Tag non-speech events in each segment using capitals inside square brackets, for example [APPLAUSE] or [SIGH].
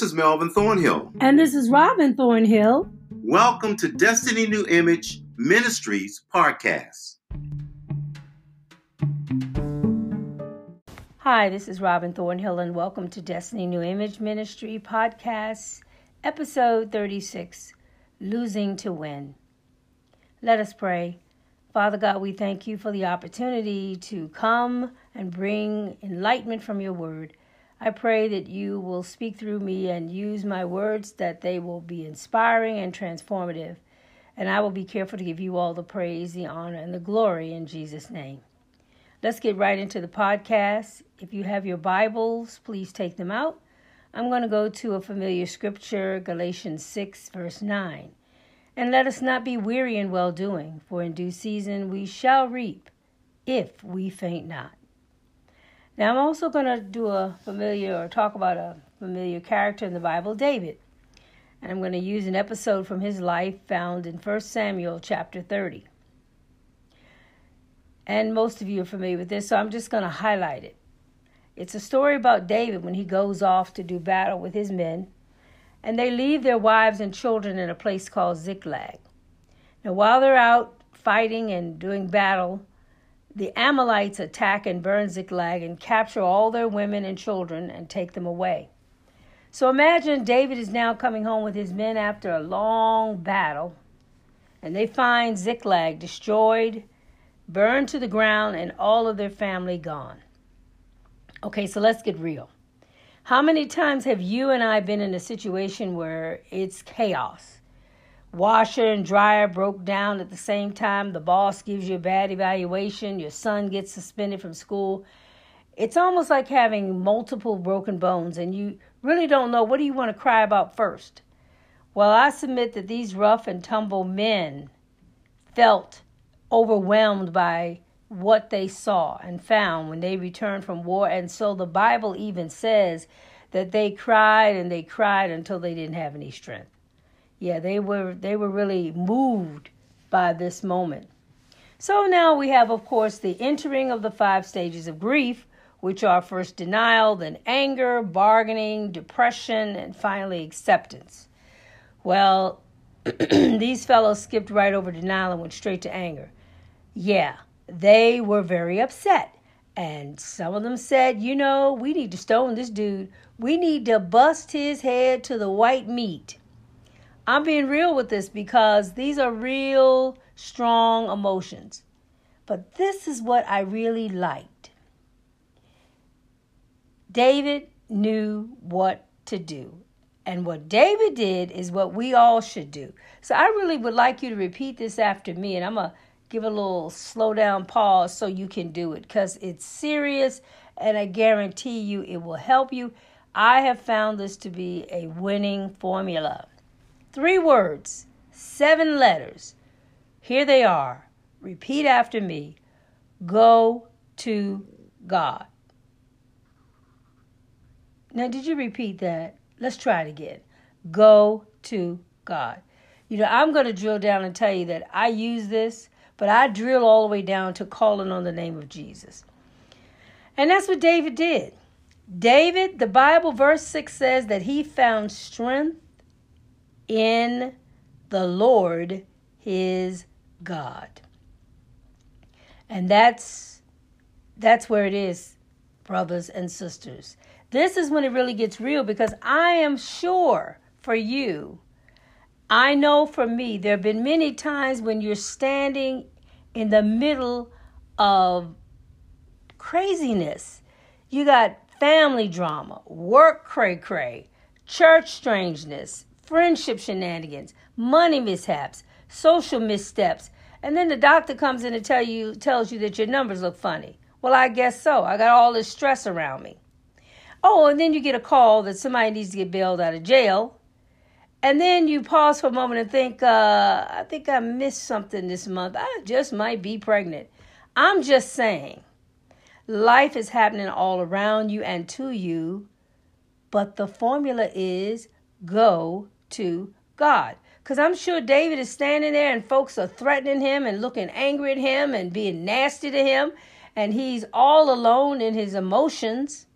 This is Melvin Thornhill. And this is Robin Thornhill. Welcome to Destiny New Image Ministries podcast. Hi, this is Robin Thornhill, and welcome to Destiny New Image Ministry podcast, episode 36 Losing to Win. Let us pray. Father God, we thank you for the opportunity to come and bring enlightenment from your word. I pray that you will speak through me and use my words, that they will be inspiring and transformative. And I will be careful to give you all the praise, the honor, and the glory in Jesus' name. Let's get right into the podcast. If you have your Bibles, please take them out. I'm going to go to a familiar scripture, Galatians 6, verse 9. And let us not be weary in well doing, for in due season we shall reap if we faint not. Now, I'm also going to do a familiar or talk about a familiar character in the Bible, David. And I'm going to use an episode from his life found in 1 Samuel chapter 30. And most of you are familiar with this, so I'm just going to highlight it. It's a story about David when he goes off to do battle with his men and they leave their wives and children in a place called Ziklag. Now, while they're out fighting and doing battle, the Amalekites attack and burn Ziklag and capture all their women and children and take them away. So imagine David is now coming home with his men after a long battle, and they find Ziklag destroyed, burned to the ground, and all of their family gone. Okay, so let's get real. How many times have you and I been in a situation where it's chaos? Washer and dryer broke down at the same time. The boss gives you a bad evaluation. Your son gets suspended from school. It's almost like having multiple broken bones, and you really don't know what do you want to cry about first. Well, I submit that these rough and tumble men felt overwhelmed by what they saw and found when they returned from war. And so the Bible even says that they cried and they cried until they didn't have any strength. Yeah, they were they were really moved by this moment. So now we have of course the entering of the five stages of grief, which are first denial, then anger, bargaining, depression, and finally acceptance. Well, [CLEARS THROAT] these fellows skipped right over denial and went straight to anger. Yeah, they were very upset. And some of them said, you know, we need to stone this dude. We need to bust his head to the white meat. I'm being real with this because these are real strong emotions. But this is what I really liked. David knew what to do. And what David did is what we all should do. So I really would like you to repeat this after me. And I'm going to give a little slow down pause so you can do it because it's serious and I guarantee you it will help you. I have found this to be a winning formula. Three words, seven letters. Here they are. Repeat after me Go to God. Now, did you repeat that? Let's try it again. Go to God. You know, I'm going to drill down and tell you that I use this but I drill all the way down to calling on the name of Jesus. And that's what David did. David, the Bible, verse 6 says that he found strength in the Lord his God. And that's that's where it is, brothers and sisters. This is when it really gets real because I am sure for you I know for me, there have been many times when you're standing in the middle of craziness. You got family drama, work cray cray, church strangeness, friendship shenanigans, money mishaps, social missteps, and then the doctor comes in and tell you tells you that your numbers look funny. Well, I guess so. I got all this stress around me. Oh, and then you get a call that somebody needs to get bailed out of jail and then you pause for a moment and think, uh, I think I missed something this month. I just might be pregnant. I'm just saying, life is happening all around you and to you, but the formula is go to God. Because I'm sure David is standing there and folks are threatening him and looking angry at him and being nasty to him, and he's all alone in his emotions.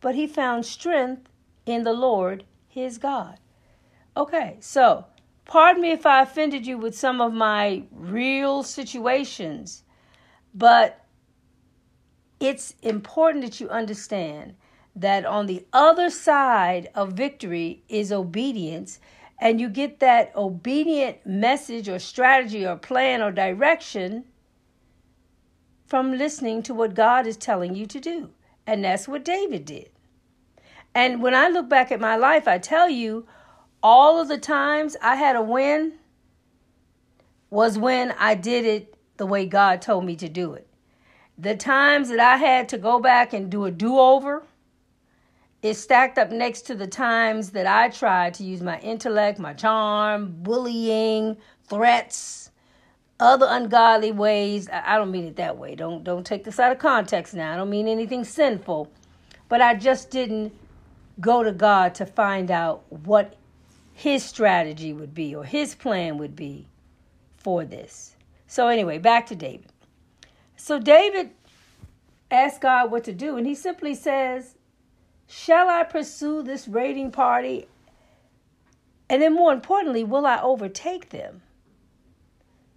But he found strength in the Lord his God. Okay, so pardon me if I offended you with some of my real situations, but it's important that you understand that on the other side of victory is obedience, and you get that obedient message or strategy or plan or direction from listening to what God is telling you to do. And that's what David did. And when I look back at my life, I tell you, all of the times I had a win was when I did it the way God told me to do it. The times that I had to go back and do a do over is stacked up next to the times that I tried to use my intellect, my charm, bullying, threats, other ungodly ways. I don't mean it that way. Don't don't take this out of context now. I don't mean anything sinful. But I just didn't go to God to find out what his strategy would be or his plan would be for this. So, anyway, back to David. So, David asked God what to do, and he simply says, Shall I pursue this raiding party? And then, more importantly, will I overtake them?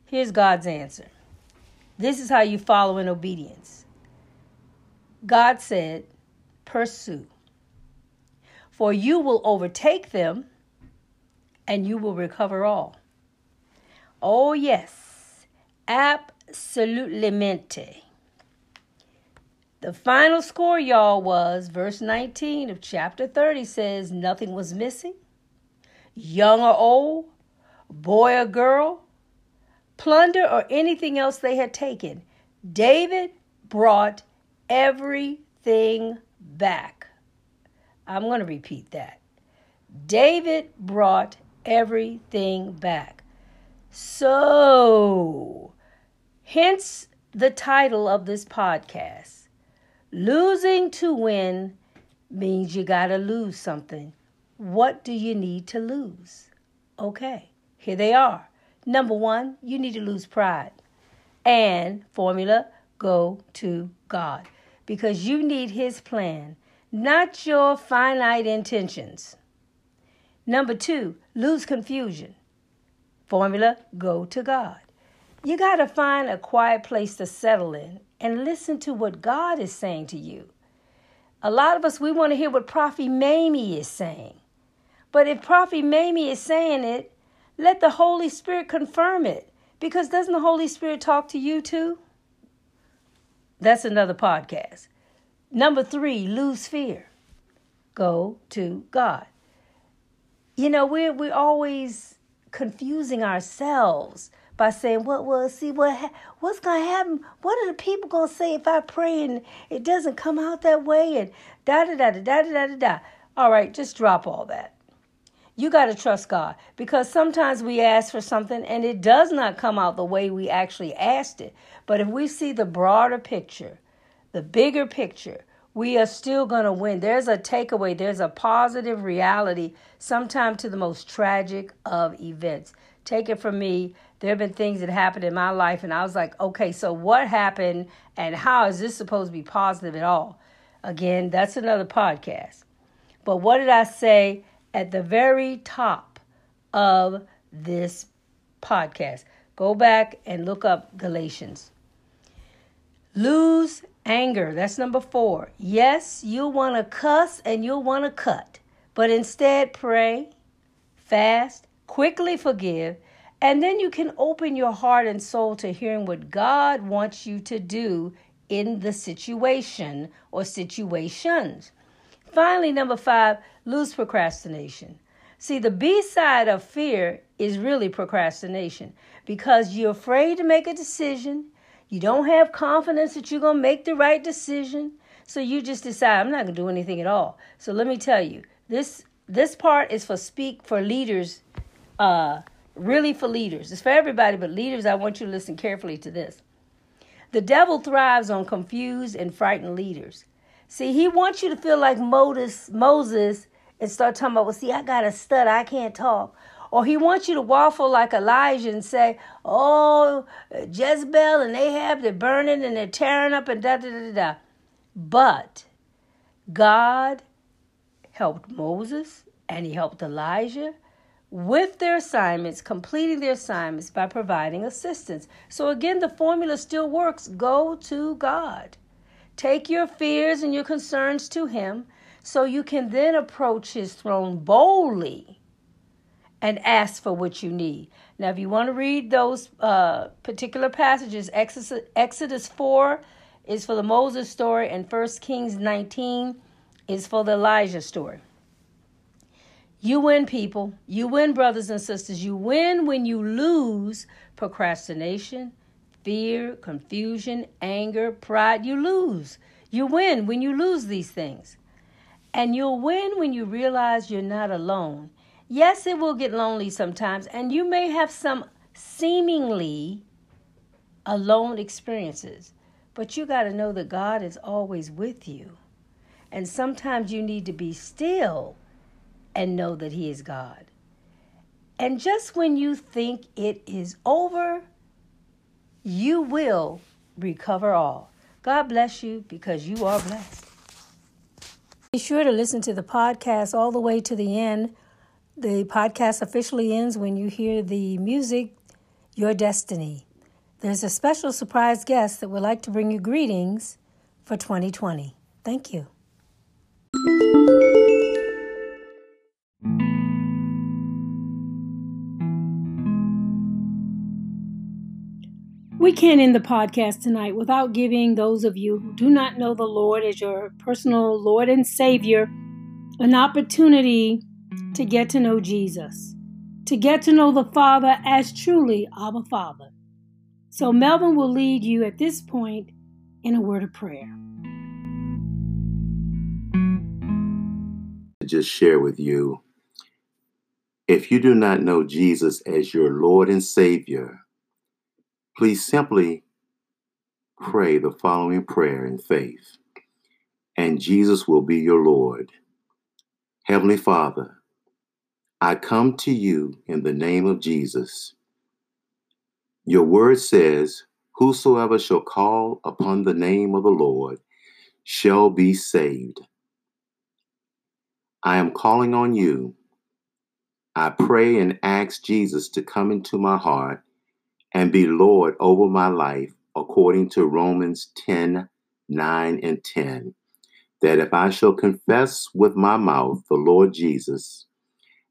Here's God's answer this is how you follow in obedience. God said, Pursue. For you will overtake them and you will recover all. Oh, yes, absolutely. The final score, y'all, was verse 19 of chapter 30 says, Nothing was missing, young or old, boy or girl, plunder or anything else they had taken. David brought everything back. I'm going to repeat that. David brought everything back. So, hence the title of this podcast Losing to Win means you got to lose something. What do you need to lose? Okay, here they are. Number one, you need to lose pride. And formula, go to God. Because you need His plan not your finite intentions. Number two, lose confusion. Formula go to God. You got to find a quiet place to settle in and listen to what God is saying to you. A lot of us, we want to hear what Prophet Mamie is saying. But if Prophet Mamie is saying it, let the Holy Spirit confirm it. Because doesn't the Holy Spirit talk to you too? That's another podcast. Number three, lose fear. Go to God. You know, we're, we're always confusing ourselves by saying, "What well, well, see what ha- what's gonna happen? What are the people gonna say if I pray and it doesn't come out that way?" And da da da da da da da da. All right, just drop all that. You got to trust God because sometimes we ask for something and it does not come out the way we actually asked it. But if we see the broader picture, the bigger picture, we are still going to win. There's a takeaway, there's a positive reality, sometimes to the most tragic of events. Take it from me. There have been things that happened in my life, and I was like, okay, so what happened, and how is this supposed to be positive at all? Again, that's another podcast. But what did I say at the very top of this podcast? Go back and look up Galatians. Lose anger. That's number four. Yes, you'll want to cuss and you'll want to cut, but instead pray, fast, quickly forgive, and then you can open your heart and soul to hearing what God wants you to do in the situation or situations. Finally, number five, lose procrastination. See, the B side of fear is really procrastination because you're afraid to make a decision you don't have confidence that you're going to make the right decision. So you just decide, I'm not going to do anything at all. So let me tell you, this this part is for speak for leaders, uh, really for leaders. It's for everybody, but leaders, I want you to listen carefully to this. The devil thrives on confused and frightened leaders. See, he wants you to feel like Moses, and start talking about, well, see, I got a stud, I can't talk. Or he wants you to waffle like Elijah and say, oh, Jezebel and Ahab, they're burning and they're tearing up and da da da da. But God helped Moses and he helped Elijah with their assignments, completing their assignments by providing assistance. So again, the formula still works. Go to God. Take your fears and your concerns to Him so you can then approach His throne boldly and ask for what you need. Now, if you want to read those uh, particular passages, Exodus, Exodus 4 is for the Moses story, and 1 Kings 19 is for the Elijah story. You win, people. You win, brothers and sisters. You win when you lose procrastination, fear, confusion, anger, pride. You lose. You win when you lose these things. And you'll win when you realize you're not alone. Yes, it will get lonely sometimes, and you may have some seemingly alone experiences, but you got to know that God is always with you. And sometimes you need to be still and know that He is God. And just when you think it is over, you will recover all. God bless you because you are blessed. Be sure to listen to the podcast all the way to the end. The podcast officially ends when you hear the music, Your Destiny. There's a special surprise guest that would like to bring you greetings for 2020. Thank you. We can't end the podcast tonight without giving those of you who do not know the Lord as your personal Lord and Savior an opportunity to get to know Jesus, to get to know the Father as truly our Father. So, Melvin will lead you at this point in a word of prayer. To just share with you if you do not know Jesus as your Lord and Savior, Please simply pray the following prayer in faith, and Jesus will be your Lord. Heavenly Father, I come to you in the name of Jesus. Your word says, Whosoever shall call upon the name of the Lord shall be saved. I am calling on you. I pray and ask Jesus to come into my heart and be Lord over my life, according to Romans 10 9 and 10. That if I shall confess with my mouth the Lord Jesus,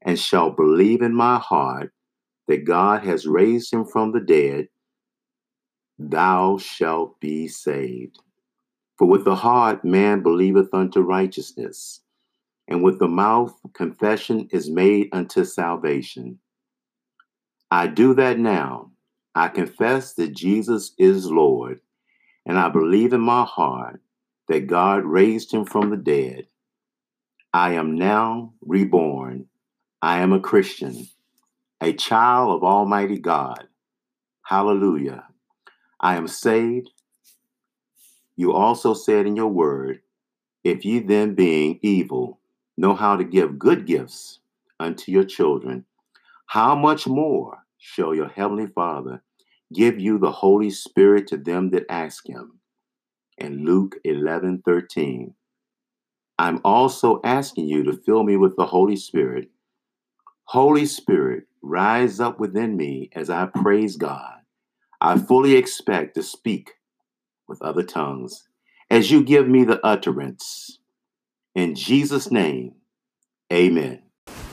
and shall believe in my heart that God has raised him from the dead, thou shalt be saved. For with the heart man believeth unto righteousness, and with the mouth confession is made unto salvation. I do that now I confess that Jesus is Lord, and I believe in my heart that God raised him from the dead. I am now reborn. I am a Christian, a child of Almighty God. Hallelujah. I am saved. You also said in your word, if ye then, being evil, know how to give good gifts unto your children, how much more shall your heavenly Father give you the Holy Spirit to them that ask him. And Luke 11 13. I'm also asking you to fill me with the Holy Spirit. Holy Spirit, rise up within me as I praise God. I fully expect to speak with other tongues as you give me the utterance. In Jesus' name, amen.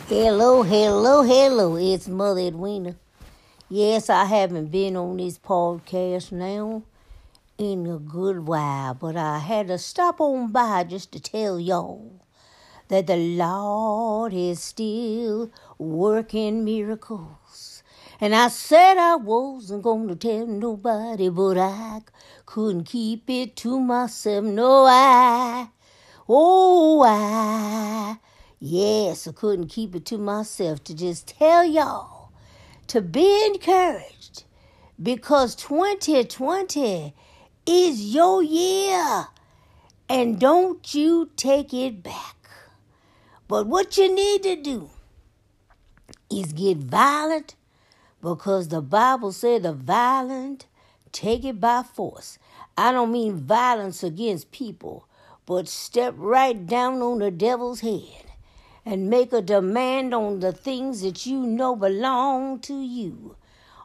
Hello, hello, hello. It's Mother Edwina. Yes, I haven't been on this podcast now in a good while, but I had to stop on by just to tell y'all that the Lord is still working miracles. And I said I wasn't going to tell nobody, but I couldn't keep it to myself. No, I, oh, I, yes, I couldn't keep it to myself to just tell y'all to be encouraged because 2020 is your year and don't you take it back. But what you need to do is get violent because the Bible said the violent take it by force. I don't mean violence against people, but step right down on the devil's head and make a demand on the things that you know belong to you.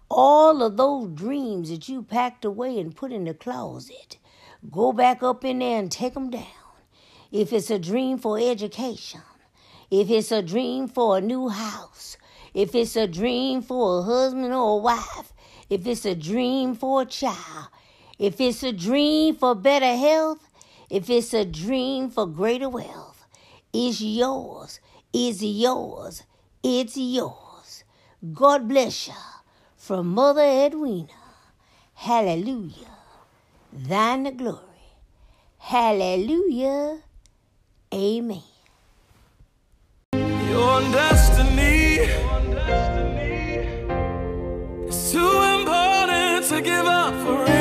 All of those dreams that you packed away and put in the closet, go back up in there and take them down. If it's a dream for education, if it's a dream for a new house, if it's a dream for a husband or a wife, if it's a dream for a child, if it's a dream for better health, if it's a dream for greater wealth, it's yours. It's yours. It's yours. God bless you. From Mother Edwina. Hallelujah. Thine the glory. Hallelujah. Amen. Your destiny, your destiny too important to give up forever.